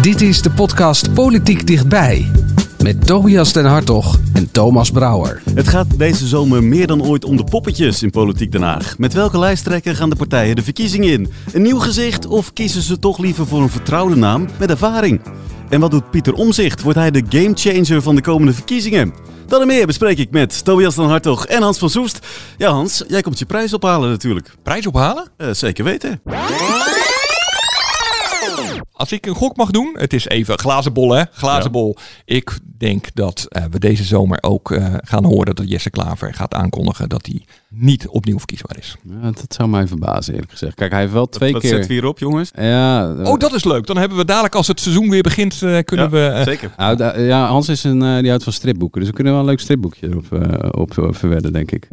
Dit is de podcast Politiek Dichtbij. Met Tobias den Hartog en Thomas Brouwer. Het gaat deze zomer meer dan ooit om de poppetjes in Politiek Den Haag. Met welke lijsttrekker gaan de partijen de verkiezingen in? Een nieuw gezicht of kiezen ze toch liever voor een vertrouwde naam met ervaring? En wat doet Pieter Omzicht? Wordt hij de gamechanger van de komende verkiezingen? Dat en meer bespreek ik met Tobias den Hartog en Hans van Soest. Ja Hans, jij komt je prijs ophalen natuurlijk. Prijs ophalen? Eh, zeker weten. Als ik een gok mag doen, het is even glazen bol hè, glazen Ja. bol. Ik denk dat eh, we deze zomer ook eh, gaan horen dat Jesse Klaver gaat aankondigen dat hij niet opnieuw verkiesbaar is. Ja, dat zou mij verbazen, eerlijk gezegd. Kijk, hij heeft wel twee Wat keer... zetten we hier op jongens? Ja, Oh, dat is leuk. Dan hebben we dadelijk als het seizoen weer begint, eh, kunnen Ja, we... eh, Zeker. Nou, ja, Hans is een, eh, die houdt van stripboeken. Dus we kunnen wel een leuk stripboekje erop eh, op eh, verwedden, denk ik.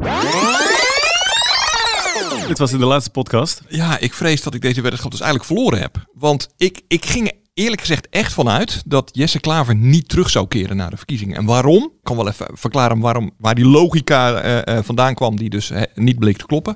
Dit was in de laatste podcast. Ja, ik vrees dat ik deze weddenschap dus eigenlijk verloren heb. Want ik, ik ging er eerlijk gezegd echt vanuit dat Jesse Klaver niet terug zou keren naar de verkiezingen. En waarom? Ik kan wel even verklaren waarom, waar die logica eh, eh, vandaan kwam die dus niet bleek te kloppen.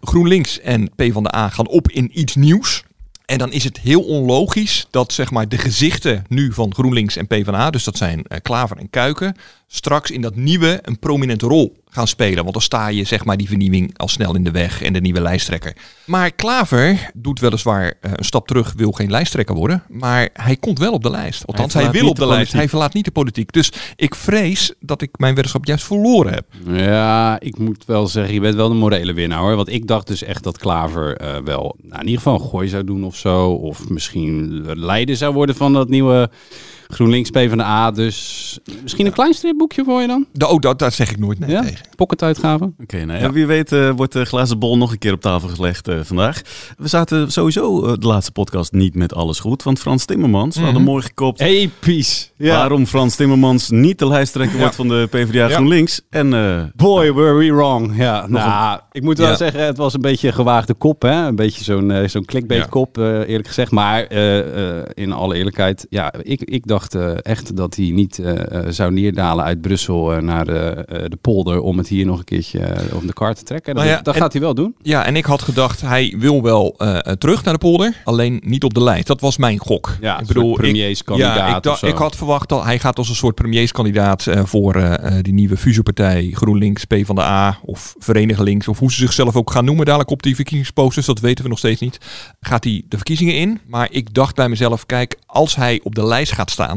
GroenLinks en PvdA gaan op in iets nieuws. En dan is het heel onlogisch dat zeg maar, de gezichten nu van GroenLinks en PvdA, dus dat zijn eh, Klaver en Kuiken, straks in dat nieuwe een prominente rol gaan spelen. Want dan sta je zeg maar, die vernieuwing al snel in de weg en de nieuwe lijsttrekker. Maar Klaver doet weliswaar eh, een stap terug, wil geen lijsttrekker worden. Maar hij komt wel op de lijst. Althans, hij, wil op de, de lijst. Hij verlaat niet de politiek. Dus ik vrees dat ik mijn weddenschap juist verloren heb. Ja, ik moet wel zeggen, je bent wel de morele winnaar hoor. Want ik dacht dus echt dat Klaver eh, wel nou, in ieder geval een gooi zou doen of zo. Of misschien leider zou worden van dat nieuwe GroenLinks PvdA. Dus misschien een klein stripboekje voor je dan? Da- Oh, dat, daar zeg ik nooit nee ja, tegen. pocketuitgave. Oké, nou, ja, wie weet eh, wordt de glazen bol nog een keer op tafel gelegd eh, vandaag. We zaten sowieso eh, de laatste podcast niet met alles goed. Want Frans Timmermans, we hadden Mhm. mooi gekopt Episch. waarom Frans Timmermans niet de lijsttrekker Ja. wordt van de PvdA Ja. GroenLinks. En eh, Boy, were we wrong. Ja, nou, ik moet wel Ja. zeggen, het was een beetje een gewaagde kop. Hè? Een beetje zo'n zo'n clickbait kop, eerlijk gezegd. Maar eh, eh, in alle eerlijkheid, ja, ik, ik dacht echt dat hij niet eh, eh, zou neerdalen uit Brussel eh, naar de, de polder om het hier nog een keertje op de kar te trekken. Dat, Nou ja, dat en- gaat hij wel doen. Ja, en ik had gedacht, hij wil wel terug naar de polder, alleen niet op de lijst. Dat was mijn gok. Ja, ik bedoel, ik, premierskandidaat ja, ik, of dacht- zo. ik had verwacht dat hij gaat als een soort premierskandidaat voor die nieuwe fusiepartij GroenLinks, PvdA of Verenigd Links, of hoe ze zichzelf ook gaan noemen dadelijk op die verkiezingsposters, dat weten we nog steeds niet. Gaat hij de verkiezingen in? Maar ik dacht bij mezelf, kijk, als hij op de lijst gaat staan,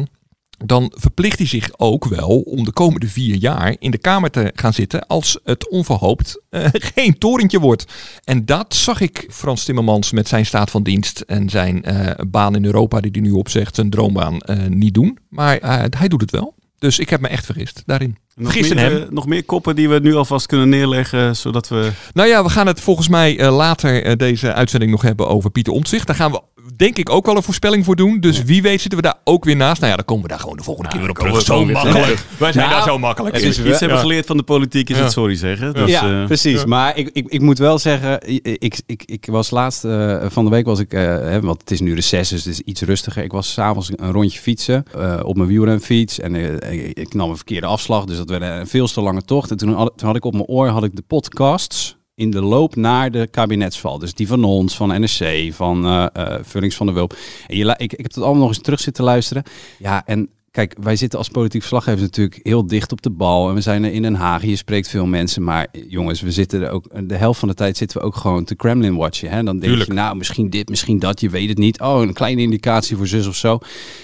dan verplicht hij zich ook wel om de komende vier jaar in de Kamer te gaan zitten als het onverhoopt eh, geen torentje wordt. En dat zag ik Frans Timmermans met zijn staat van dienst en zijn eh, baan in Europa die hij nu opzegt, zijn droombaan, eh, niet doen. Maar eh, hij doet het wel. Dus ik heb me echt vergist daarin. nog, meer, hem. nog meer koppen die we nu alvast kunnen neerleggen, zodat we... Nou ja, we gaan het volgens mij eh, later deze uitzending nog hebben over Pieter Omtzigt. Daar gaan we denk ik ook wel een voorspelling voor doen. Dus wie weet zitten we daar ook weer naast. Nou ja, dan komen we daar gewoon de volgende keer weer op terug. Zo makkelijk. Wij zijn daar zo makkelijk. het Als is we iets hebben geleerd van de politiek is Ja. het sorry zeggen. Dus, ja, eh, precies. Maar ik, ik, ik moet wel zeggen, ik, ik, ik, was laatst eh, van de week was ik, eh, hè, want het is nu reces, dus het is iets rustiger. Ik was s'avonds een rondje fietsen eh, op mijn wielrenfiets en ik, ik nam een verkeerde afslag, dus dat werd een veel te lange tocht. En toen had, toen had ik op mijn oor had ik de podcasts in de loop naar de kabinetsval. Dus die van ons, van NRC, van eh, Vullings van de Wulp. En je, ik, ik heb het allemaal nog eens terug zitten luisteren. Ja, en kijk, wij zitten als politiek verslaggevers natuurlijk heel dicht op de bal. En we zijn er in Den Haag, je spreekt veel mensen. Maar eh, jongens, we zitten er ook, de helft van de tijd zitten we ook gewoon te Kremlin watchen. Hè? Dan denk Tuurlijk. je, nou, misschien dit, misschien dat, je weet het niet. Oh, een kleine indicatie voor zus of zo.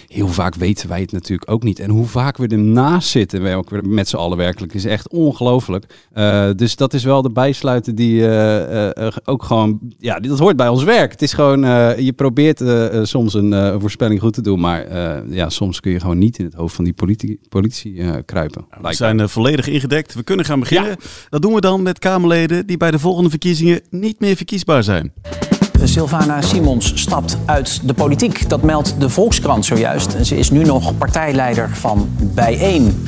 Heel vaak weten wij het natuurlijk ook niet. En hoe vaak we ernaast zitten, wij ook met z'n allen werkelijk, is echt ongelooflijk. Eh, dus dat is wel de bijsluiter die eh, eh, eh, ook gewoon, ja, dat hoort bij ons werk. Het is gewoon, eh, je probeert eh, eh, soms een eh, voorspelling goed te doen, maar eh, ja, soms kun je gewoon niet in het hoofd van die politie, politie eh, kruipen. We zijn eh, volledig ingedekt. We kunnen gaan beginnen. Dat doen we dan met Kamerleden die bij de volgende verkiezingen niet meer verkiesbaar zijn. Sylvana Simons stapt uit de politiek. Dat meldt de Volkskrant zojuist. En ze is nu nog partijleider van Bijeen.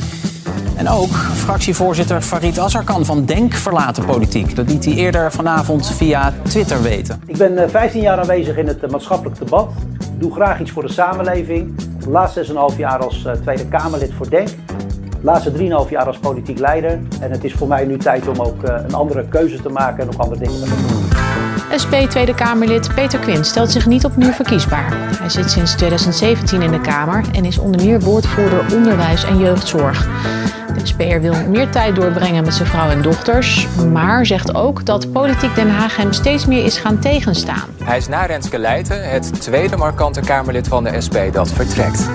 En ook fractievoorzitter Farid Azarkan van Denk verlaat de politiek. Dat liet hij eerder vanavond via Twitter weten. Ik ben eh, 15 jaar aanwezig in het eh, maatschappelijk debat. Doe graag iets voor de samenleving. Laatste 6,5 jaar als eh, Tweede Kamerlid voor Denk. De laatste 3,5 jaar als politiek leider. En het is voor mij nu tijd om ook eh, een andere keuze te maken en nog andere dingen te doen. SP Tweede Kamerlid Peter Quint stelt zich niet opnieuw verkiesbaar. Hij zit sinds 2017 in de Kamer en is onder meer woordvoerder onderwijs en jeugdzorg. De SP'er wil meer tijd doorbrengen met zijn vrouw en dochters, maar zegt ook dat politiek Den Haag hem steeds meer is gaan tegenstaan. Hij is na Renske Leijten het tweede markante Kamerlid van de SP dat vertrekt.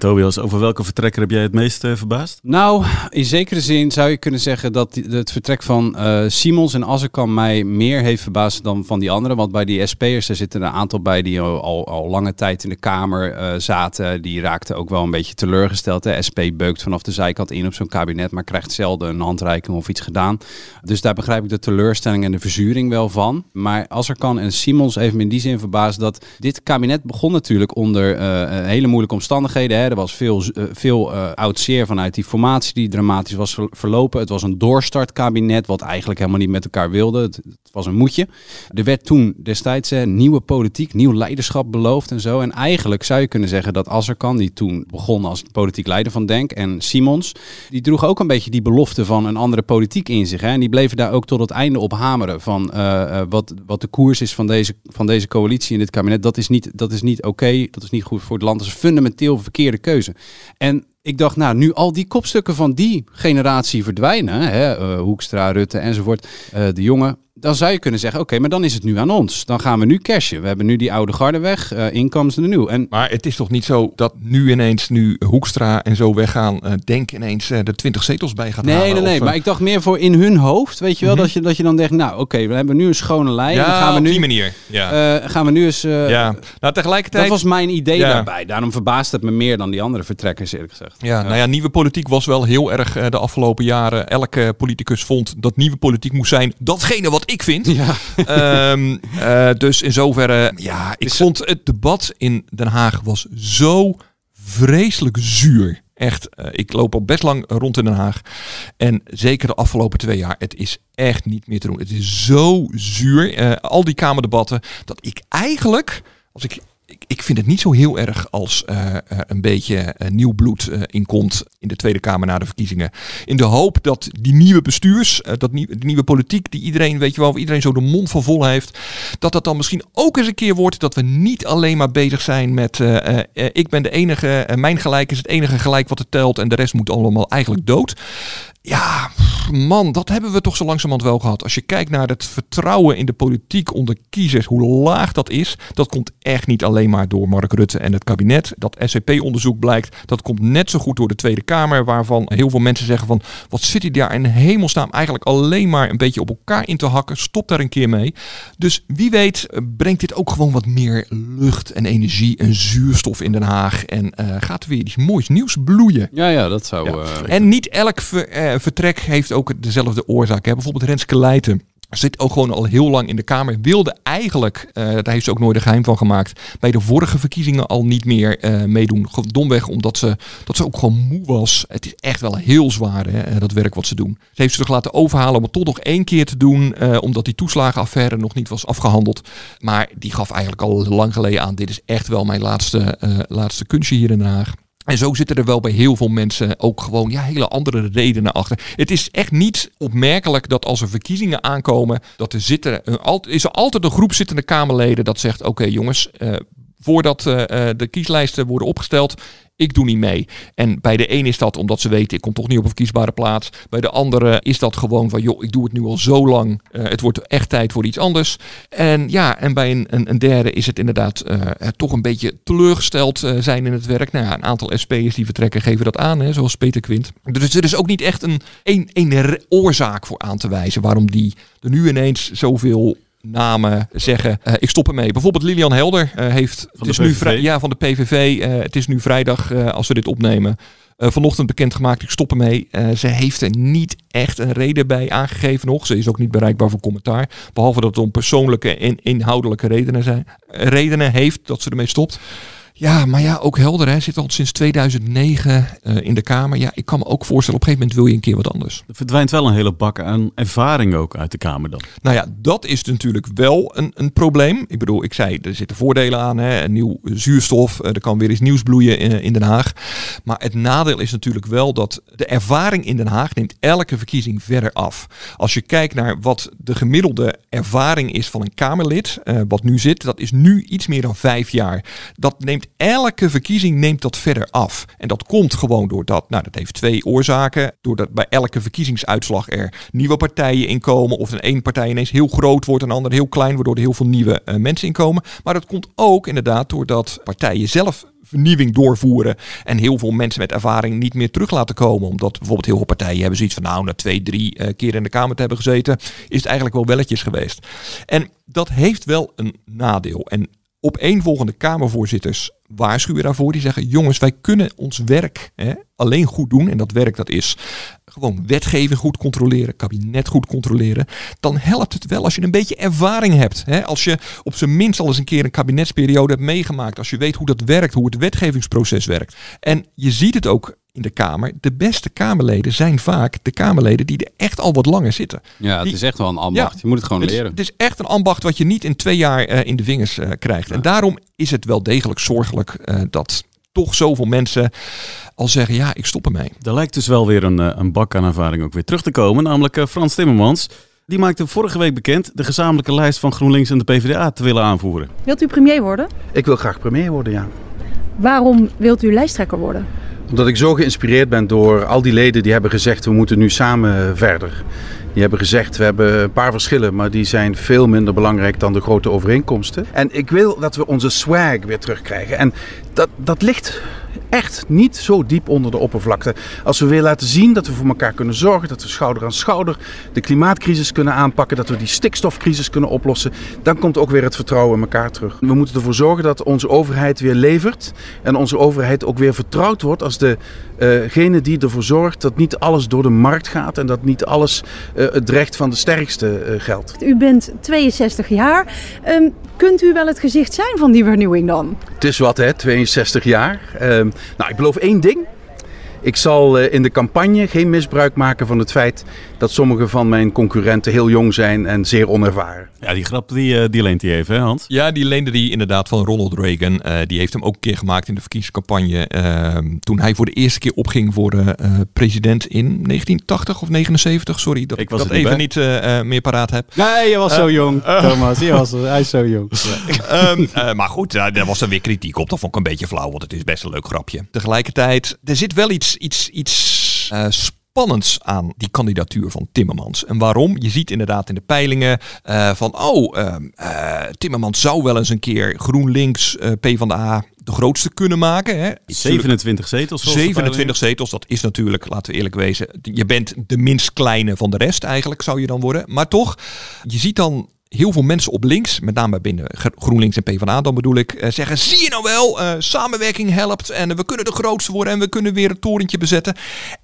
Tobias, over welke vertrekker heb jij het meest eh, verbaasd? Nou, in zekere zin zou je kunnen zeggen dat het vertrek van eh, Simons en Azarkan mij meer heeft verbaasd dan van die anderen. Want bij die SP'ers, er zitten een aantal bij die al, al, lange tijd in de Kamer eh, zaten. Die raakten ook wel een beetje teleurgesteld. De SP beukt vanaf de zijkant in op zo'n kabinet, maar krijgt zelden een handreiking of iets gedaan. Dus daar begrijp ik de teleurstelling en de verzuring wel van. Maar Azarkan en Simons me in die zin verbaasd dat dit kabinet begon natuurlijk onder hele moeilijke omstandigheden. Er was veel, eh, veel eh, oud zeer vanuit die formatie die dramatisch was ver- verlopen. Het was een doorstartkabinet wat eigenlijk helemaal niet met elkaar wilde. Het, was een moedje. Er werd toen destijds eh, nieuwe politiek, nieuw leiderschap beloofd en zo. En eigenlijk zou je kunnen zeggen dat Azarkan, die toen begon als politiek leider van Denk, en Simons, die droeg ook een beetje die belofte van een andere politiek in zich. Hè. En die bleven daar ook tot het einde op hameren van wat, wat de koers is van deze, van deze coalitie in dit kabinet. Dat is niet, dat is niet oké, dat is niet goed voor het land. Dat is een fundamenteel verkeerde keuze. En ik dacht, nou, nu al die kopstukken van die generatie verdwijnen, hè, eh, Hoekstra, Rutte enzovoort, eh, de jongen, dan zou je kunnen zeggen, oké, maar dan is het nu aan ons. Dan gaan we nu cashen. We hebben nu die oude garde weg, eh inkomens er nieuw. En Maar het is toch niet zo dat nu ineens, nu Hoekstra en zo weggaan, eh, Denk ineens eh, de 20 zetels bij gaat Nee, halen? nee, nee. Eh, Maar ik dacht meer voor in hun hoofd. Weet je wel, Mhm. dat, je, dat je dan denkt, nou oké, we hebben nu een schone lijn. ja, dan gaan we op nu, die manier. Ja. eh, gaan we nu eens... eh, ja. Nou, tegelijkertijd... Dat was mijn idee Ja. daarbij. Daarom verbaast het me meer dan die andere vertrekkers, eerlijk gezegd. Ja, nou ja, nieuwe politiek was wel heel erg eh, de afgelopen jaren. Elke politicus vond dat nieuwe politiek moest zijn datgene wat ik vind. Ja. Ehm, eh, dus in zoverre, ja, ik vond het debat in Den Haag was zo vreselijk zuur. Echt, eh, ik loop al best lang rond in Den Haag. En zeker de afgelopen twee jaar, het is echt niet meer te doen. Het is zo zuur. Al die kamerdebatten, dat ik eigenlijk, als ik ik, vind het niet zo heel erg als eh, een beetje eh, nieuw bloed eh, inkomt in de Tweede Kamer na de verkiezingen. In de hoop dat die nieuwe bestuurs, dat nieuw, die nieuwe politiek die iedereen, weet je wel, waar iedereen zo de mond van vol heeft, dat dat dan misschien ook eens een keer wordt dat we niet alleen maar bezig zijn met ik ben de enige, mijn gelijk is het enige gelijk wat er telt en de rest moet allemaal eigenlijk dood. Ja, man, dat hebben we toch zo langzamerhand wel gehad. Als je kijkt naar het vertrouwen in de politiek onder kiezers, hoe laag dat is, dat komt echt niet alleen maar door Mark Rutte en het kabinet. Dat SCP-onderzoek blijkt, dat komt net zo goed door de Tweede Kamer, waarvan heel veel mensen zeggen van, wat zit hij daar in hemelsnaam eigenlijk alleen maar een beetje op elkaar in te hakken. Stop daar een keer mee. Dus wie weet eh, brengt dit ook gewoon wat meer lucht en energie en zuurstof in Den Haag en eh, gaat er weer iets moois nieuws bloeien. Ja, ja, dat zou... Ja. eh, En niet elk ver- eh, vertrek heeft ook dezelfde oorzaak. Hè. Bijvoorbeeld Renske Leijten. Zit ook gewoon al heel lang in de Kamer. Wilde eigenlijk, eh, daar heeft ze ook nooit een geheim van gemaakt, bij de vorige verkiezingen al niet meer eh, meedoen. Domweg omdat ze, dat ze ook gewoon moe was. Het is echt wel heel zwaar, hè, dat werk wat ze doen. Ze heeft ze toch laten overhalen om het toch nog één keer te doen, omdat die toeslagenaffaire nog niet was afgehandeld. Maar die gaf eigenlijk al lang geleden aan, dit is echt wel mijn laatste, laatste kunstje hier in Den Haag. En zo zitten er wel bij heel veel mensen ook gewoon ja, hele andere redenen achter. Het is echt niet opmerkelijk dat als er verkiezingen aankomen, dat er zitten, is er altijd een groep zittende Kamerleden dat zegt: Oké jongens, eh, voordat eh, eh, de kieslijsten worden opgesteld, ik doe niet mee. En bij de een is dat omdat ze weten, ik kom toch niet op een verkiesbare plaats. Bij de andere is dat gewoon van, joh, ik doe het nu al zo lang. eh, het wordt echt tijd voor iets anders. En ja, en bij een, een, derde is het inderdaad toch een beetje teleurgesteld zijn in het werk. Nou ja, een aantal SP'ers die vertrekken geven dat aan, hè, zoals Peter Quint. Dus er is ook niet echt een, een, een oorzaak voor aan te wijzen waarom die er nu ineens zoveel namen zeggen, eh, ik stop ermee. Bijvoorbeeld Lilian Helder eh, heeft, het de is nu vrij, ja, van de PVV. eh, het is nu vrijdag als we dit opnemen. Vanochtend bekendgemaakt, ik stop ermee. Ze heeft er niet echt een reden bij aangegeven nog. Ze is ook niet bereikbaar voor commentaar. Behalve dat het om persoonlijke en inhoudelijke redenen, zijn, redenen heeft dat ze ermee stopt. Ja, maar ja, ook helder. Hij zit al sinds 2009 eh, in de Kamer. Ja, ik kan me ook voorstellen, op een gegeven moment wil je een keer wat anders. Er verdwijnt wel een hele bak aan ervaring ook uit de Kamer dan. Nou ja, dat is natuurlijk wel een, een probleem. Ik bedoel, ik zei, er zitten voordelen aan. Hè? Een nieuw zuurstof, eh, er kan weer eens nieuws bloeien in, in Den Haag. Maar het nadeel is natuurlijk wel dat de ervaring in Den Haag neemt elke verkiezing verder af. Als je kijkt naar wat de gemiddelde ervaring is van een Kamerlid, eh, wat nu zit, dat is nu iets meer dan vijf jaar. Dat neemt elke verkiezing neemt dat verder af. En dat komt gewoon doordat, nou dat heeft twee oorzaken. Doordat bij elke verkiezingsuitslag er nieuwe partijen inkomen. Of een één partij ineens heel groot wordt, een ander heel klein, waardoor er heel veel nieuwe uh, mensen inkomen. Maar dat komt ook inderdaad doordat partijen zelf vernieuwing doorvoeren. En heel veel mensen met ervaring niet meer terug laten komen. Omdat bijvoorbeeld heel veel partijen hebben zoiets van nou, na twee, drie uh, keer in de Kamer te hebben gezeten, is het eigenlijk wel welletjes geweest. En dat heeft wel een nadeel. En opeenvolgende Kamervoorzitters waarschuwen daarvoor. Die zeggen, jongens, wij kunnen ons werk hè, alleen goed doen. En dat werk dat is gewoon wetgeving goed controleren, kabinet goed controleren. Dan helpt het wel als je een beetje ervaring hebt. Hè? Als je op zijn minst al eens een keer een kabinetsperiode hebt meegemaakt. Als je weet hoe dat werkt, hoe het wetgevingsproces werkt. En je ziet het ook in de Kamer. De beste Kamerleden zijn vaak de Kamerleden die er echt al wat langer zitten. Ja, het Die- is echt wel een ambacht. Ja, je moet het gewoon het is, leren. het is echt een ambacht wat je niet in twee jaar eh, in de vingers eh, krijgt. En daarom is het wel degelijk zorgelijk eh, dat toch zoveel mensen al zeggen, ja, ik stop ermee. Er lijkt dus wel weer een, een bak aan ervaring ook weer terug te komen. Namelijk Frans Timmermans. Die maakte vorige week bekend de gezamenlijke lijst van GroenLinks en de PvdA te willen aanvoeren. Wilt u premier worden? Ik wil graag premier worden, ja. Waarom wilt u lijsttrekker worden? Omdat ik zo geïnspireerd ben door al die leden die hebben gezegd we moeten nu samen verder. Die hebben gezegd we hebben een paar verschillen, maar die zijn veel minder belangrijk dan de grote overeenkomsten. En ik wil dat we onze swag weer terugkrijgen. En dat, dat ligt echt niet zo diep onder de oppervlakte. Als we weer laten zien dat we voor elkaar kunnen zorgen, dat we schouder aan schouder de klimaatcrisis kunnen aanpakken, dat we die stikstofcrisis kunnen oplossen, dan komt ook weer het vertrouwen in elkaar terug. We moeten ervoor zorgen dat onze overheid weer levert en onze overheid ook weer vertrouwd wordt als degene die ervoor zorgt dat niet alles door de markt gaat en dat niet alles eh, het recht van de sterkste eh, geldt. U bent 62 jaar. Ehm, kunt u wel het gezicht zijn van die vernieuwing dan? Het is wat, hè, 62 jaar. Ehm, nou, ik beloof één ding. Ik zal eh, in de campagne geen misbruik maken van het feit dat sommige van mijn concurrenten heel jong zijn en zeer onervaren. Ja, die grap die, eh, die leent hij even, hè Hans? Ja, die leende die inderdaad van Ronald Reagan. Eh, die heeft hem ook een keer gemaakt in de verkiezingscampagne. eh, toen hij voor de eerste keer opging voor de eh, president in 1980 of 79. Sorry dat Ik was dat er niet even bij. niet eh, eh, meer paraat heb. Nee, je was zo jong, Thomas. Je was, hij is zo jong. Ehm, eh, maar goed, daar daar was dan weer kritiek op. Dat vond ik een beetje flauw, want het is best een leuk grapje. Tegelijkertijd, er zit wel iets, iets, iets eh, spannends aan die kandidatuur van Timmermans. En waarom? Je ziet inderdaad in de peilingen eh, van, oh, ehm, eh, Timmermans zou wel eens een keer GroenLinks, PvdA de grootste kunnen maken. Hè. 27 zetels. volgens de 27 zetels, dat is natuurlijk, laten we eerlijk wezen, je bent de minst kleine van de rest eigenlijk, zou je dan worden. Maar toch, je ziet dan heel veel mensen op links, met name binnen Gro- GroenLinks en PvdA dan bedoel ik, eh, zeggen, zie je nou wel, eh, samenwerking helpt en we kunnen de grootste worden en we kunnen weer een torentje bezetten.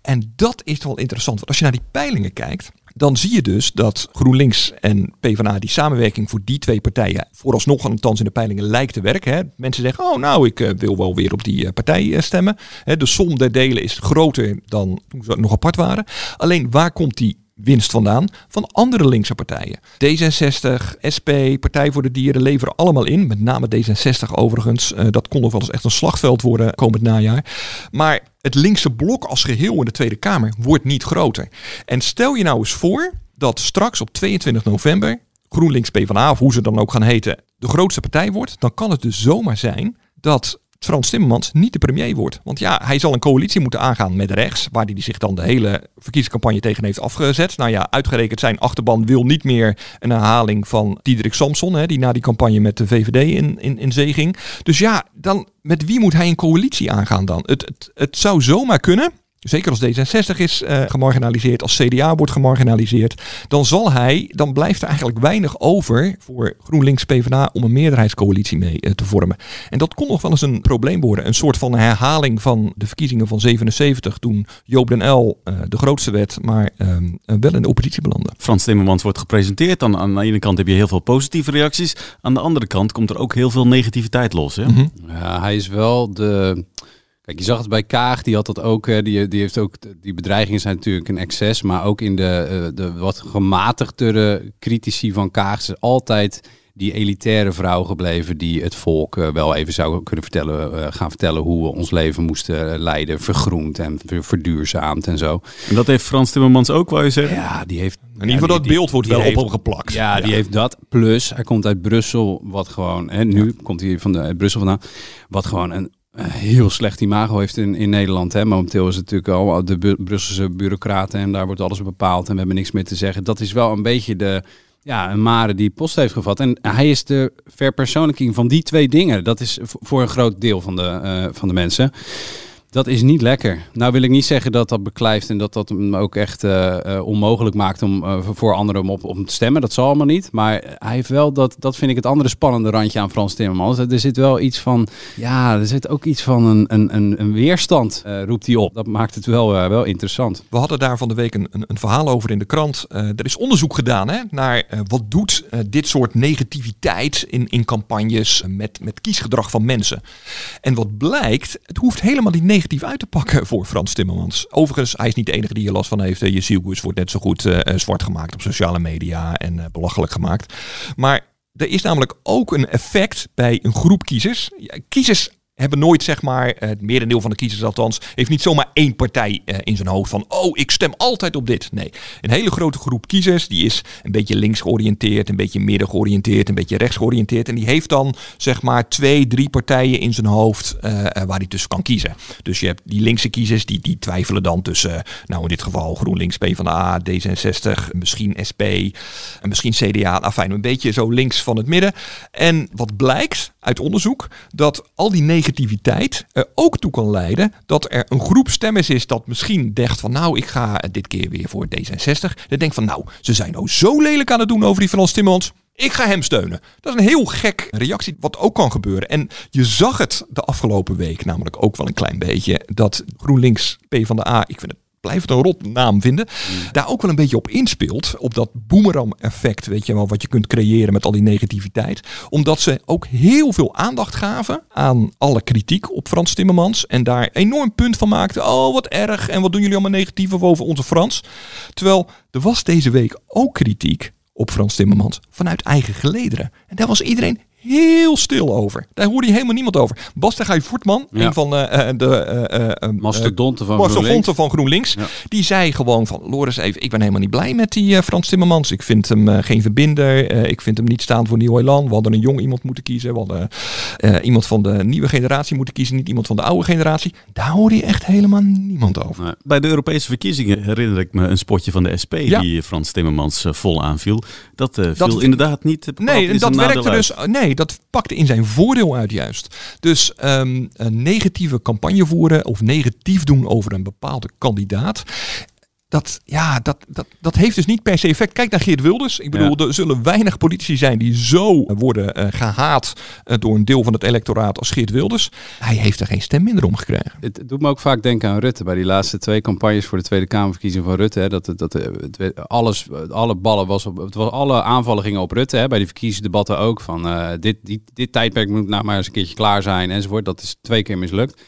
En dat is wel interessant, want als je naar die peilingen kijkt, dan zie je dus dat GroenLinks en PvdA die samenwerking voor die twee partijen vooralsnog althans in de peilingen lijkt te werken. Hè. Mensen zeggen, oh nou, ik eh, wil wel weer op die partij stemmen. Hè, de som der delen is groter dan toen ze nog apart waren. Alleen waar komt die winst vandaan? Van andere linkse partijen. D66, SP, Partij voor de Dieren leveren allemaal in. Met name D66 overigens. Eh, dat kon nog wel eens echt een slagveld worden komend najaar. Maar het linkse blok als geheel in de Tweede Kamer wordt niet groter. En stel je nou eens voor dat straks op 22 november GroenLinks PvdA, of hoe ze dan ook gaan heten, de grootste partij wordt. Dan kan het dus zomaar zijn dat Frans Timmermans niet de premier wordt. Want ja, hij zal een coalitie moeten aangaan met rechts, waar hij zich dan de hele verkiezingscampagne tegen heeft afgezet. Nou ja, uitgerekend zijn achterban wil niet meer een herhaling van Diederik Samson, hè, die na die campagne met de VVD in, in, in zee ging. Dus ja, dan met wie moet hij een coalitie aangaan dan? Het, het, het zou zomaar kunnen zeker als D66 is uh, gemarginaliseerd, als CDA wordt gemarginaliseerd, dan zal hij, dan blijft er eigenlijk weinig over voor GroenLinks PvdA om een meerderheidscoalitie mee uh, te vormen. En dat kon nog wel eens een probleem worden. Een soort van herhaling van de verkiezingen van 77, toen Joop den L uh, de grootste werd, maar ehm, wel in de oppositie belandde. Frans Timmermans wordt gepresenteerd. Dan aan de ene kant heb je heel veel positieve reacties. Aan de andere kant komt er ook heel veel negativiteit los. Hè? Mm -hmm. Ja, hij is wel de Kijk, je zag het bij Kaag, die had dat ook. Die, die heeft ook die bedreigingen zijn natuurlijk een excess. Maar ook in de, de wat gematigdere critici van Kaag is altijd die elitaire vrouw gebleven die het volk wel even zou kunnen vertellen, gaan vertellen hoe we ons leven moesten leiden, vergroend en verduurzaamd en zo. En dat heeft Frans Timmermans ook, wou je zeggen? Ja, die heeft. In ieder geval dat beeld wordt wel op hem geplakt. Ja, die heeft dat. Plus, hij komt uit Brussel, wat gewoon, en nu komt hij van de, uit Brussel vandaan, wat gewoon een heel slecht imago heeft in, in Nederland. Hè. Momenteel is het natuurlijk al de Brusselse bureaucraten en daar wordt alles bepaald en we hebben niks meer te zeggen. Dat is wel een beetje de, ja, een mare die post heeft gevat. En hij is de verpersoonlijking van die twee dingen. Dat is voor een groot deel van de, uh, van de mensen. Dat is niet lekker. Nou wil ik niet zeggen dat dat beklijft en dat dat hem ook echt uh, uh, onmogelijk maakt om uh, voor anderen om op, op te stemmen. Dat zal allemaal niet. Maar hij heeft wel dat, dat vind ik het andere spannende randje aan Frans Timmermans. Er zit wel iets van, ja, er zit ook iets van een, een, een, een weerstand, roept hij op. Dat maakt het wel, wel interessant. We hadden daar van de week een, een, een verhaal over in de krant. er is onderzoek gedaan hè, naar wat doet dit soort negativiteit in, in campagnes met, met kiesgedrag van mensen. En wat blijkt, het hoeft helemaal niet negatief uit te pakken voor Frans Timmermans. Overigens, hij is niet de enige die hier last van heeft. Je zielgoes wordt net zo goed uh, zwart gemaakt op sociale media en belachelijk gemaakt. Maar er is namelijk ook een effect bij een groep kiezers. Kiezers hebben nooit, zeg maar, het merendeel van de kiezers althans, heeft niet zomaar één partij uh, in zijn hoofd van, oh, ik stem altijd op dit. Nee, een hele grote groep kiezers, die is een beetje links georiënteerd, een beetje midden georiënteerd, een beetje rechts georiënteerd. En die heeft dan, zeg maar, twee, drie partijen in zijn hoofd uh, waar hij tussen kan kiezen. Dus je hebt die linkse kiezers, die, die twijfelen dan tussen, nou in dit geval GroenLinks, PvdA, D66, misschien SP, en misschien CDA. Afijn, een beetje zo links van het midden. En wat blijkt uit onderzoek, dat al die negativiteit er ook toe kan leiden dat er een groep stemmers is dat misschien dacht van nou, ik ga dit keer weer voor D66. Dat denkt van nou, ze zijn nou zo lelijk aan het doen over die Frans Timmermans. Ik ga hem steunen. Dat is een heel gek reactie, wat ook kan gebeuren. En je zag het de afgelopen week namelijk ook wel een klein beetje. Dat GroenLinks, PvdA, ik vind het blijf het een rot naam vinden, daar ook wel een beetje op inspeelt. Op dat boomerang-effect, weet je wel, wat je kunt creëren met al die negativiteit. Omdat ze ook heel veel aandacht gaven aan alle kritiek op Frans Timmermans. En daar enorm punt van maakten. Oh, wat erg. En wat doen jullie allemaal negatief over onze Frans? Terwijl er was deze week ook kritiek op Frans Timmermans vanuit eigen gelederen. En daar was iedereen heel stil over. Daar hoorde je helemaal niemand over. Bas Voetman, Ja. een van uh, de uh, Mastodonten van GroenLinks. van GroenLinks, Ja. die zei gewoon van Loris even, ik ben helemaal niet blij met die eh, Frans Timmermans. Ik vind hem eh, geen verbinder. Eh, ik vind hem niet staan voor Nieuw Elan. We hadden een jong iemand moeten kiezen. We hadden eh, iemand van de nieuwe generatie moeten kiezen, niet iemand van de oude generatie. Daar hoorde je echt helemaal niemand over. Bij de Europese verkiezingen herinner ik me een spotje van de SP Ja. die Frans Timmermans eh, vol aanviel. Dat eh, viel Dat- inderdaad niet. eh, Nee, dat werkte dus. Nee, dat pakte in zijn voordeel uit juist. Dus ehm, een negatieve campagne voeren of negatief doen over een bepaalde kandidaat. Dat, ja, dat, dat, dat heeft dus niet per se effect. Kijk naar Geert Wilders. Ik bedoel, er zullen weinig politici zijn die zo worden eh, gehaat eh, door een deel van het electoraat als Geert Wilders. Hij heeft er geen stem minder om gekregen. Het doet me ook vaak denken aan Rutte. Bij die laatste twee campagnes voor de Tweede Kamerverkiezing van Rutte. Hè, dat, het- dat, het- alles, alle ballen was op. Het was, alle aanvallen gingen op Rutte. Hè, bij die verkiezingsdebatten ook. Van eh, dit, dit, dit tijdperk moet nou maar eens een keertje klaar zijn. Enzovoort. Dat is twee keer mislukt.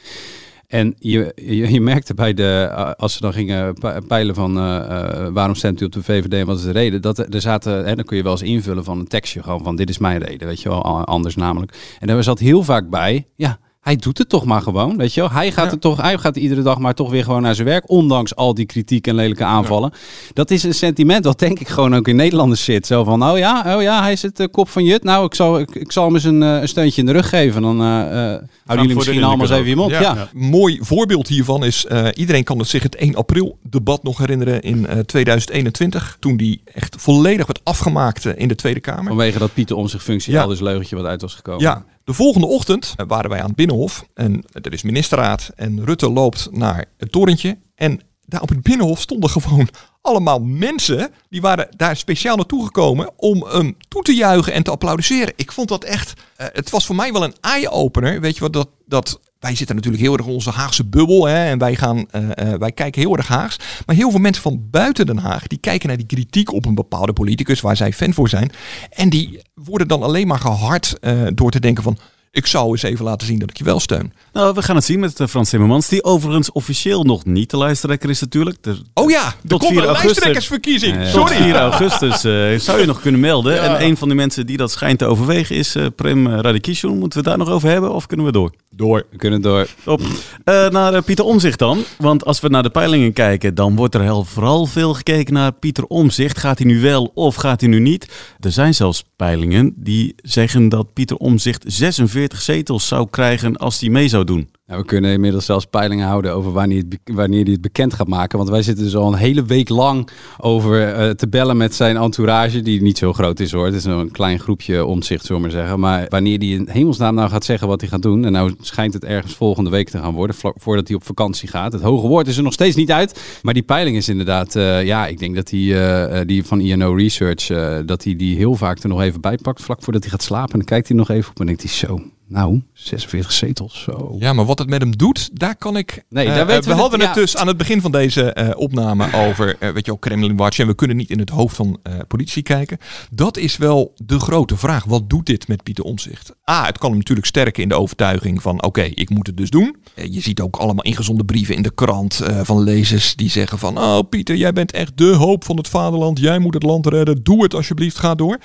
En je, je, merkte bij de, eh, als ze dan gingen pe- peilen van eh, eh, waarom stemt u op de VVD en wat is de reden, dat er zaten, hè, dan kun je wel eens invullen van een tekstje gewoon van dit is mijn reden, weet je wel, anders namelijk. En daar zat heel vaak bij, ja, hij doet het toch maar gewoon, weet je wel. Hij gaat, er toch, hij gaat iedere dag maar toch weer gewoon naar zijn werk, ondanks al die kritiek en lelijke aanvallen. Dat is een sentiment wat denk ik gewoon ook in Nederlanders zit. Zo van, oh ja, oh ja hij is het de kop van Jut. Nou, ik zal, ik, ik zal hem eens een, eh, een steuntje in de rug geven. Dan eh, eh, houden jullie misschien allemaal eens even je mond. Ja. Mooi voorbeeld hiervan is, eh, iedereen kan het zich het 1 april debat nog herinneren in eh, 2021. Toen die echt volledig werd afgemaakt eh, in de Tweede Kamer. Vanwege dat Pieter om zich functie al dus leugentje wat uit was gekomen. Ja, de volgende ochtend waren wij aan het Binnenhof en er is ministerraad en Rutte loopt naar het torentje En daar op het Binnenhof stonden gewoon allemaal mensen. Die waren daar speciaal naartoe gekomen om hem toe te juichen en te applaudisseren. Ik vond dat echt, eh, het was voor mij wel een eye-opener. Weet je wat, dat, dat wij zitten natuurlijk heel erg in onze Haagse bubbel. Hè, en wij, gaan, eh, eh, wij kijken heel erg Haags. Maar heel veel mensen van buiten Den Haag, die kijken naar die kritiek op een bepaalde politicus waar zij fan voor zijn. En die worden dan alleen maar gehard eh, door te denken van, ik zou eens even laten zien dat ik je wel steun. Nou, we gaan het zien met eh, Frans Timmermans, die overigens officieel nog niet de lijsttrekker is natuurlijk. Er- Oh ja, er Tot komt 4 een augustus. lijsttrekkersverkiezing. Ja, ja. Tot Sorry. 4 augustus eh, zou je nog kunnen melden. Ja. En een van de mensen die dat schijnt te overwegen is eh, Prem eh, Radikishun. Moeten we daar nog over hebben of kunnen we door? Door. We kunnen door. Top. Eh, naar eh, Pieter Omzicht dan. Want als we naar de peilingen kijken, dan wordt er heel vooral veel gekeken naar Pieter Omzicht. Gaat hij nu wel of gaat hij nu niet? Er zijn zelfs peilingen die zeggen dat Pieter Omzicht 46 zetels zou krijgen als hij mee zou doen. We kunnen inmiddels zelfs peilingen houden over wanneer, het, wanneer hij het bekend gaat maken. Want wij zitten dus al een hele week lang over eh, te bellen met zijn entourage. Die niet zo groot is hoor. Het is een klein groepje omzicht, zullen we maar zeggen. Maar wanneer hij in hemelsnaam nou gaat zeggen wat hij gaat doen. En nou schijnt het ergens volgende week te gaan worden. voordat hij op vakantie gaat. Het hoge woord is er nog steeds niet uit. Maar die peiling is inderdaad, eh, ja, ik denk dat hij eh, die van INO Research, dat hij die heel vaak er nog even bij pakt. Vlak voordat hij gaat slapen. En dan kijkt hij nog even op en denkt hij zo. Nou, 46 zetels. Zo. Ja, maar wat het met hem doet, daar kan ik. Nee, Eh, daar weten we we hadden het ja. dus aan het begin van deze eh, opname over, eh, weet je wel, Kremlin Watch. En we kunnen niet in het hoofd van eh politici kijken. Dat is wel de grote vraag. Wat doet dit met Pieter Omzicht? A, het kan hem natuurlijk sterken in de overtuiging van, oké, ik moet het dus doen. Eh, je ziet ook allemaal ingezonde brieven in de krant eh, van lezers die zeggen van, oh Pieter, jij bent echt de hoop van het vaderland. Jij moet het land redden. Doe het alsjeblieft, ga door.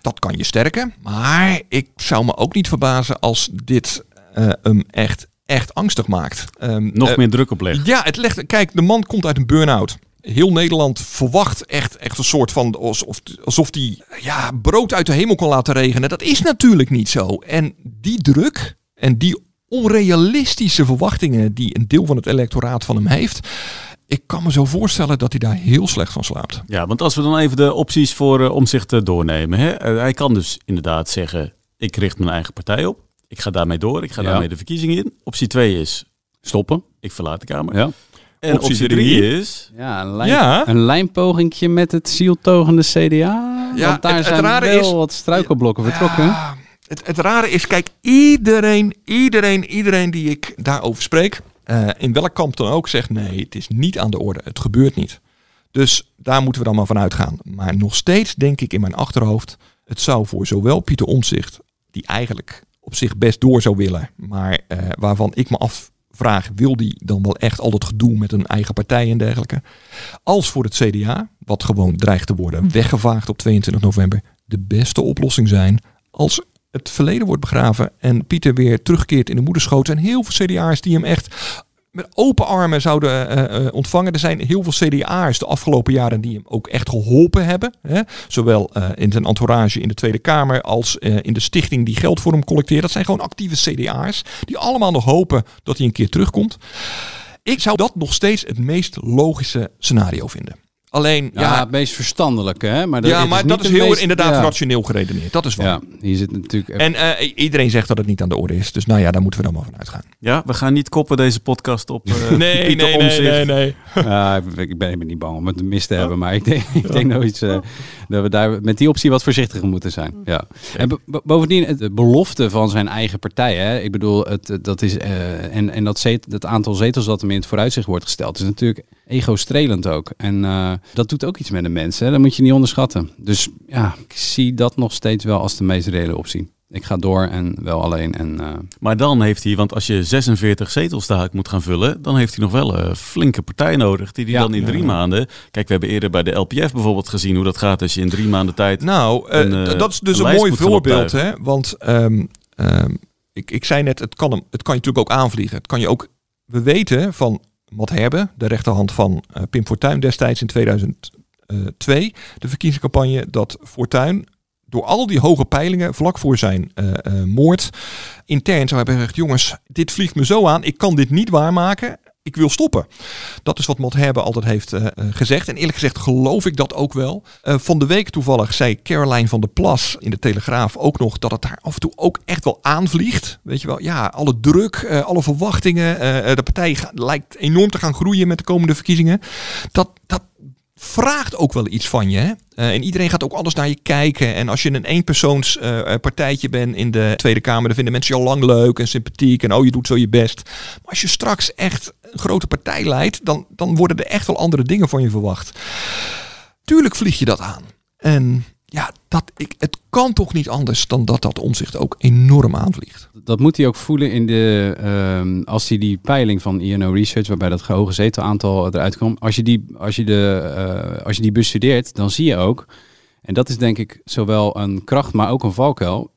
Dat kan je sterken. Maar ik zou me ook niet verbazen als dit eh, hem echt, echt angstig maakt. Ehm, Nog eh, meer druk opleggen. Ja, het legt. Kijk, de man komt uit een burn-out. Heel Nederland verwacht echt, echt een soort van alsof, alsof die ja, brood uit de hemel kan laten regenen. Dat is natuurlijk niet zo. En die druk en die onrealistische verwachtingen die een deel van het electoraat van hem heeft. Ik kan me zo voorstellen dat hij daar heel slecht van slaapt. Ja, want als we dan even de opties voor eh, Omzicht te doornemen. Hè? Eh, hij kan dus inderdaad zeggen, ik richt mijn eigen partij op. Ik ga daarmee door. Ik ga Ja. daarmee de verkiezingen in. Optie 2 is, Stoppen. ik verlaat de Kamer. Ja. En Optie optie drie 3 is, Ja, een, lijn, Ja. een lijnpogingje met het zieltogende CDA. Ja, Want daar het- het zijn wel is- wat struikelblokken vertrokken. Ja, het, het rare is, kijk, iedereen, iedereen, iedereen die ik daarover spreek, eh, in welk kamp dan ook, zegt nee, het is niet aan de orde. Het gebeurt niet. Dus daar moeten we dan maar van uitgaan. Maar nog steeds denk ik in mijn achterhoofd, het zou voor zowel Pieter Omzicht, die eigenlijk op zich best door zou willen, maar eh, waarvan ik me afvraag, wil die dan wel echt al dat gedoe met een eigen partij en dergelijke, als voor het CDA, wat gewoon dreigt te worden weggevaagd op 22 november, de beste oplossing zijn als het verleden wordt begraven en Pieter weer terugkeert in de moederschoot. Er zijn heel veel CDA'ers die hem echt met open armen zouden eh, eh, ontvangen. Er zijn heel veel CDA'ers de afgelopen jaren die hem ook echt geholpen hebben. Hè? Zowel eh, in zijn entourage in de Tweede Kamer als in de stichting die geld voor hem collecteert. Dat zijn gewoon actieve CDA'ers die allemaal nog hopen dat hij een keer terugkomt. Ik zou dat nog steeds het meest logische scenario vinden. Alleen, Ja, ja, het meest verstandelijke, hè? Maar, ja, het maar niet dat is heel meest- inderdaad ja. rationeel geredeneerd. Dat is waar. Ja, hier zit natuurlijk... En eh, iedereen zegt dat het niet aan de orde is. Dus nou ja, daar moeten we dan maar van uitgaan. ja, we gaan niet koppen deze podcast op eh, Nee, Pieter nee, nee, nee, nee. Ja, ik- ben ik ben niet bang om het mis te hebben, maar ik denk, ik denk nou iets, eh, dat we daar met die optie wat voorzichtiger moeten zijn. Ja. En bo- bo- bovendien, het- de belofte van zijn eigen partij, hè, ik bedoel, het, dat is, eh, en, en dat, zet, dat aantal zetels dat hem in het vooruitzicht wordt gesteld, is natuurlijk ego-strelend ook. En eh, dat doet ook iets met de mensen, hè. dat moet je niet onderschatten. Dus ja, ik zie dat nog steeds wel als de meest reële optie. Ik ga door en wel alleen. En, eh, Maar dan heeft hij, want als je 46 zetels daar moet gaan vullen, dan heeft hij nog wel een flinke partij nodig. Die hij Ja. dan in drie maanden. Kijk, we hebben eerder bij de LPF bijvoorbeeld gezien hoe dat gaat als je in drie maanden tijd. Nou, eh, Een, eh, dat is dus een mooi voorbeeld. Hè? Want ehm, ehm, ik, ik zei net, het kan, hem, het kan je natuurlijk ook aanvliegen. Het kan je ook, we weten van Matt Herbe, de rechterhand van Pim Fortuyn destijds in 2002, de verkiezingscampagne, dat Fortuyn door al die hoge peilingen vlak voor zijn eh, eh, moord intern zou hebben gezegd, jongens, dit vliegt me zo aan, ik kan dit niet waarmaken. Ik wil stoppen. Dat is wat Herbe altijd heeft uh, gezegd. En eerlijk gezegd geloof ik dat ook wel. Van de week toevallig zei Caroline van der Plas in de Telegraaf ook nog dat het daar af en toe ook echt wel aanvliegt. Weet je wel, ja, alle druk, alle verwachtingen. de partij lijkt enorm te gaan groeien met de komende verkiezingen. Dat, dat vraagt ook wel iets van je. Hè? Uh, en iedereen gaat ook anders naar je kijken. En als je een eenpersoons uh, partijtje bent in de Tweede Kamer, dan vinden mensen je al lang leuk en sympathiek. En oh, je doet zo je best. Maar als je straks echt een grote partij leidt, dan, dan worden er echt wel andere dingen van je verwacht. Tuurlijk vlieg je dat aan. En ja, dat, ik, het kan toch niet anders dan dat dat omzicht ook enorm aanvliegt. Dat moet hij ook voelen in de, uh, als hij die peiling van INO Research, waarbij dat gehogen zetelaantal eruit komt, als je die, als je de, uh, als je die bestudeert, dan zie je ook, en dat is denk ik zowel een kracht, maar ook een valkuil,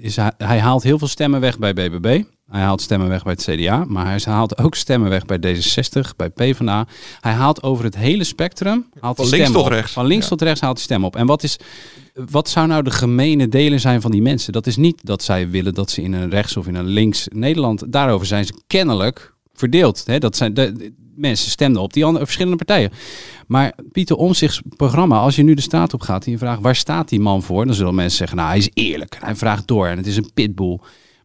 is hij, hij haalt heel veel stemmen weg bij BBB. Hij haalt stemmen weg bij het CDA, maar hij haalt ook stemmen weg bij D66, bij PvdA. Hij haalt over het hele spectrum. Haalt van links tot rechts. Van links ja. tot rechts haalt hij stem op. En wat, is, wat zou nou de gemene delen zijn van die mensen? Dat is niet dat zij willen dat ze in een rechts of in een links Nederland. Daarover zijn ze kennelijk verdeeld. Hè? Dat zijn de, de, mensen stemden op die andere verschillende partijen. Maar Pieter Omzicht's programma, als je nu de staat op gaat en je vraagt waar staat die man voor, dan zullen mensen zeggen, nou hij is eerlijk en hij vraagt door en het is een pitbull.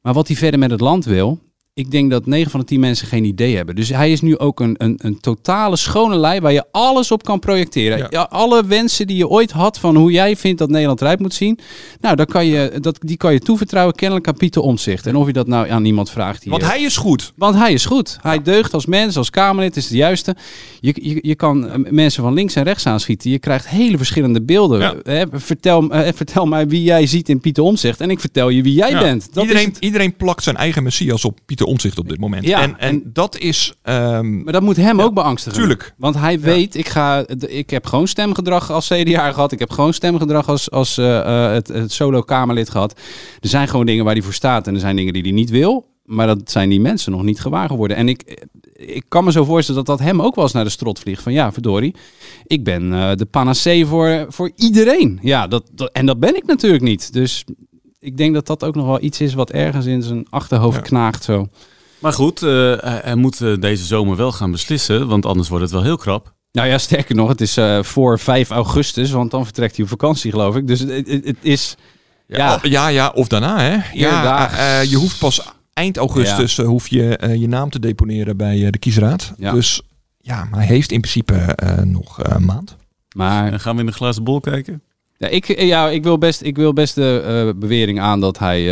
Maar wat hij verder met het land wil, ik denk dat 9 van de 10 mensen geen idee hebben. Dus hij is nu ook een, een, een totale schone lei waar je alles op kan projecteren. Ja. Ja, alle wensen die je ooit had van hoe jij vindt dat Nederland eruit moet zien. Nou, dan kan je, dat, die kan je toevertrouwen kennelijk aan Pieter Omtzigt. En of je dat nou aan iemand vraagt. Hier. Want hij is goed. Want hij is goed. Hij deugt als mens, als Kamerlid, is de juiste. Je, je, je kan mensen van links en rechts aanschieten. Je krijgt hele verschillende beelden. Hè, vertel, uh, vertel mij wie jij ziet in Pieter Omtzigt. En ik vertel je wie jij bent. Dat iedereen, iedereen plakt zijn eigen messias op Pieter Omtzigt op dit moment. Ja, en, en, dat is. Um, maar dat moet hem ja, ook beangstigen. Tuurlijk. Want hij weet, ik, ga, ik heb gewoon stemgedrag als CDA gehad. Ik heb gewoon stemgedrag als, als uh, uh, het, het solo-Kamerlid gehad. Er zijn gewoon dingen waar hij voor staat en er zijn dingen die hij niet wil. Maar dat zijn die mensen nog niet gewaar geworden. En ik, ik kan me zo voorstellen dat dat hem ook wel eens naar de strot vliegt. Van ja, verdorie, ik ben uh, de panacee voor, voor iedereen. Ja, dat, dat, en dat ben ik natuurlijk niet. Dus ik denk dat dat ook nog wel iets is wat ergens in zijn achterhoofd ja. knaagt zo. Maar goed, uh, hij, moet uh, deze zomer wel gaan beslissen, want anders wordt het wel heel krap. Nou ja, sterker nog, het is uh, voor 5 augustus, want dan vertrekt hij op vakantie, geloof ik. Dus het, is... Ja. Ja. ja, ja, of daarna, hè? Ja, je hoeft pas eind augustus ja. hoef je je naam te deponeren bij de kiesraad. Ja. Dus ja, maar hij heeft in principe nog een maand. Maar en gaan we in de glazen bol kijken? Ja, ik, ja, ik wil best, ik wil best de bewering aan dat hij,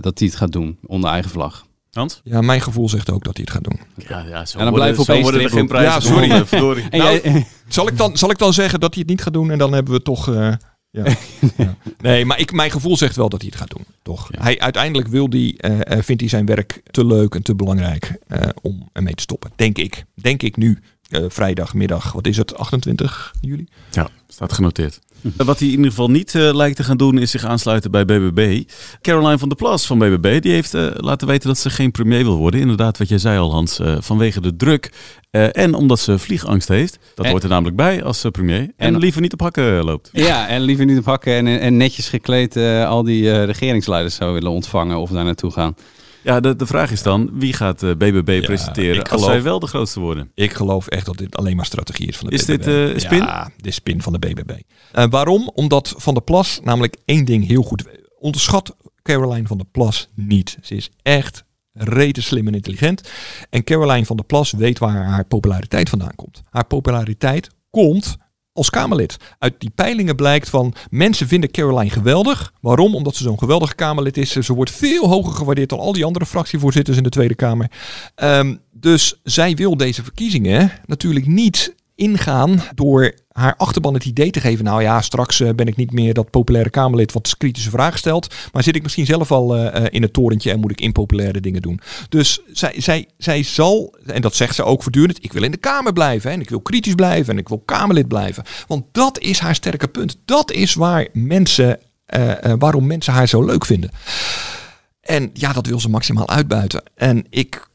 dat hij het gaat doen onder eigen vlag. Hans? Ja, mijn gevoel zegt ook dat hij het gaat doen. Ja, ja zo en dan blijven we worden er geen prijzen. Ja, sorry. sorry. Nou, jij... zal, ik dan, zal ik dan zeggen dat hij het niet gaat doen en dan hebben we toch... Uh, ja. ja. Nee, maar ik, mijn gevoel zegt wel dat hij het gaat doen. Toch? Ja. Hij, uiteindelijk wil die, uh, vindt hij zijn werk te leuk en te belangrijk uh, om ermee te stoppen. Denk ik. Denk ik nu. Uh, vrijdagmiddag, wat is het, 28 juli? Ja, staat genoteerd. Wat hij in ieder geval niet uh, lijkt te gaan doen is zich aansluiten bij BBB. Caroline van der Plas van BBB die heeft uh, laten weten dat ze geen premier wil worden. Inderdaad, wat jij zei al Hans, uh, vanwege de druk en omdat ze vliegangst heeft. Dat en, hoort er namelijk bij als premier. En, en, liever niet op hakken loopt. Ja, en liever niet op hakken en, en netjes gekleed al die regeringsleiders zou willen ontvangen of daar naartoe gaan. Ja, de, de vraag is dan, wie gaat BBB ja, presenteren geloof, als zij wel de grootste worden? Ik geloof echt dat dit alleen maar strategie is van de is BBB. Is dit uh, spin? Ja, de spin van de BBB. Uh, waarom? Omdat Van der Plas namelijk één ding heel goed... Onderschat Caroline van der Plas niet. Ze is echt rete slim en intelligent. En Caroline van der Plas weet waar haar populariteit vandaan komt. Haar populariteit komt als Kamerlid. Uit die peilingen blijkt van mensen vinden Caroline geweldig. Waarom? Omdat ze zo'n geweldig Kamerlid is. Ze wordt veel hoger gewaardeerd dan al die andere fractievoorzitters in de Tweede Kamer. Um, dus zij wil deze verkiezingen natuurlijk niet ingaan door haar achterban het idee te geven. Nou ja, straks uh, ben ik niet meer dat populaire Kamerlid wat kritische vragen stelt. Maar zit ik misschien zelf al uh, in het torentje en moet ik impopulaire dingen doen. Dus zij, zij, zij zal, en dat zegt ze ook voortdurend, ik wil in de Kamer blijven. Hè, en ik wil kritisch blijven en ik wil Kamerlid blijven. Want dat is haar sterke punt. Dat is waar mensen, waarom mensen haar zo leuk vinden. En ja, dat wil ze maximaal uitbuiten. En ik,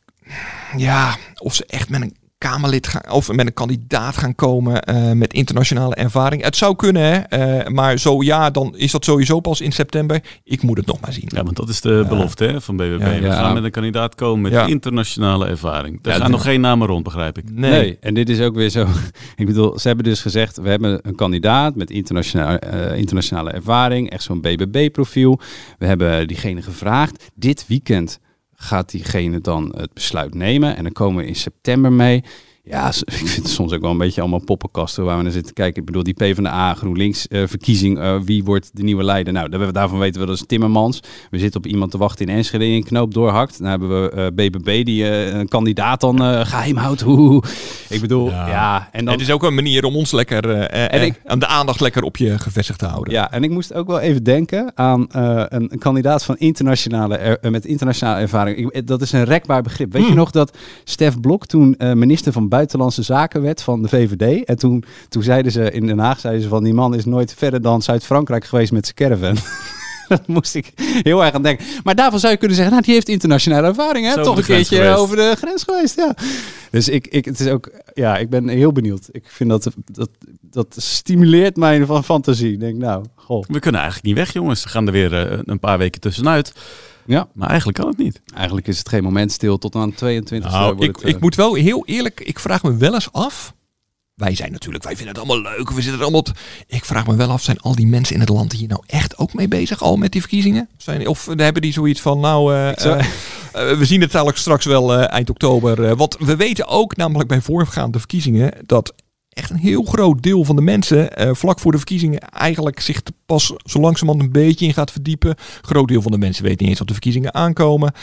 ja, of ze echt met een Kamerlid gaan, of met een kandidaat gaan komen eh, met internationale ervaring. Het zou kunnen, hè? Eh, maar zo ja, dan is dat sowieso pas in september. Ik moet het nog maar zien. Ja, want dat is de belofte hè, van BBB. Ja, We gaan met een kandidaat komen met Ja. internationale ervaring. Er Ja, gaan nog geen namen rond, begrijp ik. Nee. en dit is ook weer zo. Ik bedoel, ze hebben dus gezegd: we hebben een kandidaat met internationale, eh, internationale ervaring, echt zo'n BBB-profiel. We hebben diegene gevraagd. Dit weekend gaat diegene dan het besluit nemen en dan komen we in september mee. Ja, ik vind het soms ook wel een beetje allemaal poppenkasten waar we naar zitten kijken. Ik bedoel, die PvdA, GroenLinks eh, verkiezing, eh, wie wordt de nieuwe leider? Nou, daar- daarvan weten we dat is Timmermans. We zitten op iemand te wachten in Enschede die een knoop doorhakt. Dan hebben we eh, BBB die eh, een kandidaat dan eh, geheim houdt. Hoe? Ik bedoel, ja. en dan, Het is ook een manier om ons lekker En ik- aan de aandacht lekker op je gevestigd te houden. Ja, en ik moest ook wel even denken aan eh, een, een kandidaat van internationale er- met internationale ervaring. Ik, dat is een rekbaar begrip. Weet je nog dat Stef Blok toen eh, minister van Buitenlandse Zaken werd van de VVD? En toen, toen zeiden ze in Den Haag zeiden ze van die man is nooit verder dan Zuid-Frankrijk geweest met zijn caravan. Daar moest ik heel erg aan denken. Maar daarvan zou je kunnen zeggen, nou, die heeft internationale ervaring, hè? Zo Toch een keertje geweest. over de grens geweest, ja. Dus ik, ik, het is ook, ja, ik ben heel benieuwd. Ik vind dat, dat, dat stimuleert mijn van fantasie. Ik denk, nou, goh. We kunnen eigenlijk niet weg, jongens. We gaan er weer eh, een paar weken tussenuit. Ja. Maar eigenlijk kan het niet. Eigenlijk is het geen moment stil tot aan 22 Nou, ik, het, ik moet wel heel eerlijk, ik vraag me wel eens af. Wij zijn natuurlijk, wij vinden het allemaal leuk. We zitten allemaal. Ik vraag me wel af, zijn al die mensen in het land hier nou echt ook mee bezig, al met die verkiezingen? Zijn, of hebben die zoiets van, nou, eh, eh, eh, we zien het eigenlijk straks wel eind oktober. want we weten ook, namelijk bij voorgaande verkiezingen, dat echt een heel groot deel van de mensen eh, vlak voor de verkiezingen eigenlijk zich te pas zo langzamerhand een beetje in gaat verdiepen. Groot deel van de mensen weet niet eens dat de verkiezingen aankomen.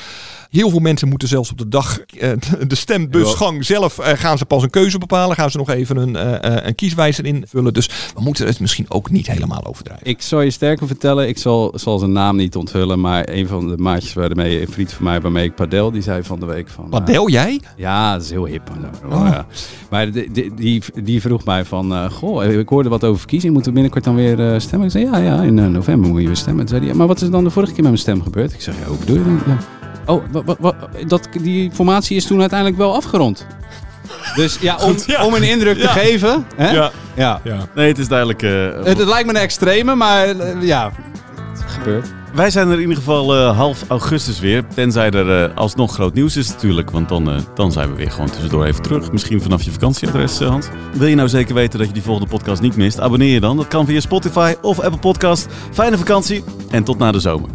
Heel veel mensen moeten zelfs op de dag, eh, de stembusgang zelf, eh, gaan ze pas een keuze bepalen. Gaan ze nog even een, een kieswijzer invullen. Dus we moeten het misschien ook niet helemaal overdrijven. Ik zal je sterker vertellen, ik zal, zal zijn naam niet onthullen, maar een van de maatjes waarmee, een vriend van mij waarmee ik padel, die zei van de week van... Padel, jij? Ja, dat is heel hip. Oh. Ja. Maar die, die, die vroeg mij van, eh, goh, ik hoorde wat over verkiezingen, moeten we binnenkort dan weer eh, stemmen? Ik zei, ja, ja, in eh, november moet je weer stemmen. Toen zei hij, maar wat is dan de vorige keer met mijn stem gebeurd? Ik zeg, ja, hoe bedoel je dan? Ja. Oh, wat, wat, wat, dat, die formatie is toen uiteindelijk wel afgerond. Dus ja, om, ja. om een indruk te Ja. geven. Hè? Ja. ja. Nee, het is duidelijk. eh, Het, het lijkt me een extreme, maar eh, ja, het gebeurt. Wij zijn er in ieder geval eh, half augustus weer. Tenzij er eh, alsnog groot nieuws is natuurlijk. Want dan, eh, dan zijn we weer gewoon tussendoor even terug. Misschien vanaf je vakantieadres, Hans. Wil je nou zeker weten dat je die volgende podcast niet mist? Abonneer je dan. Dat kan via Spotify of Apple Podcast. Fijne vakantie en tot na de zomer.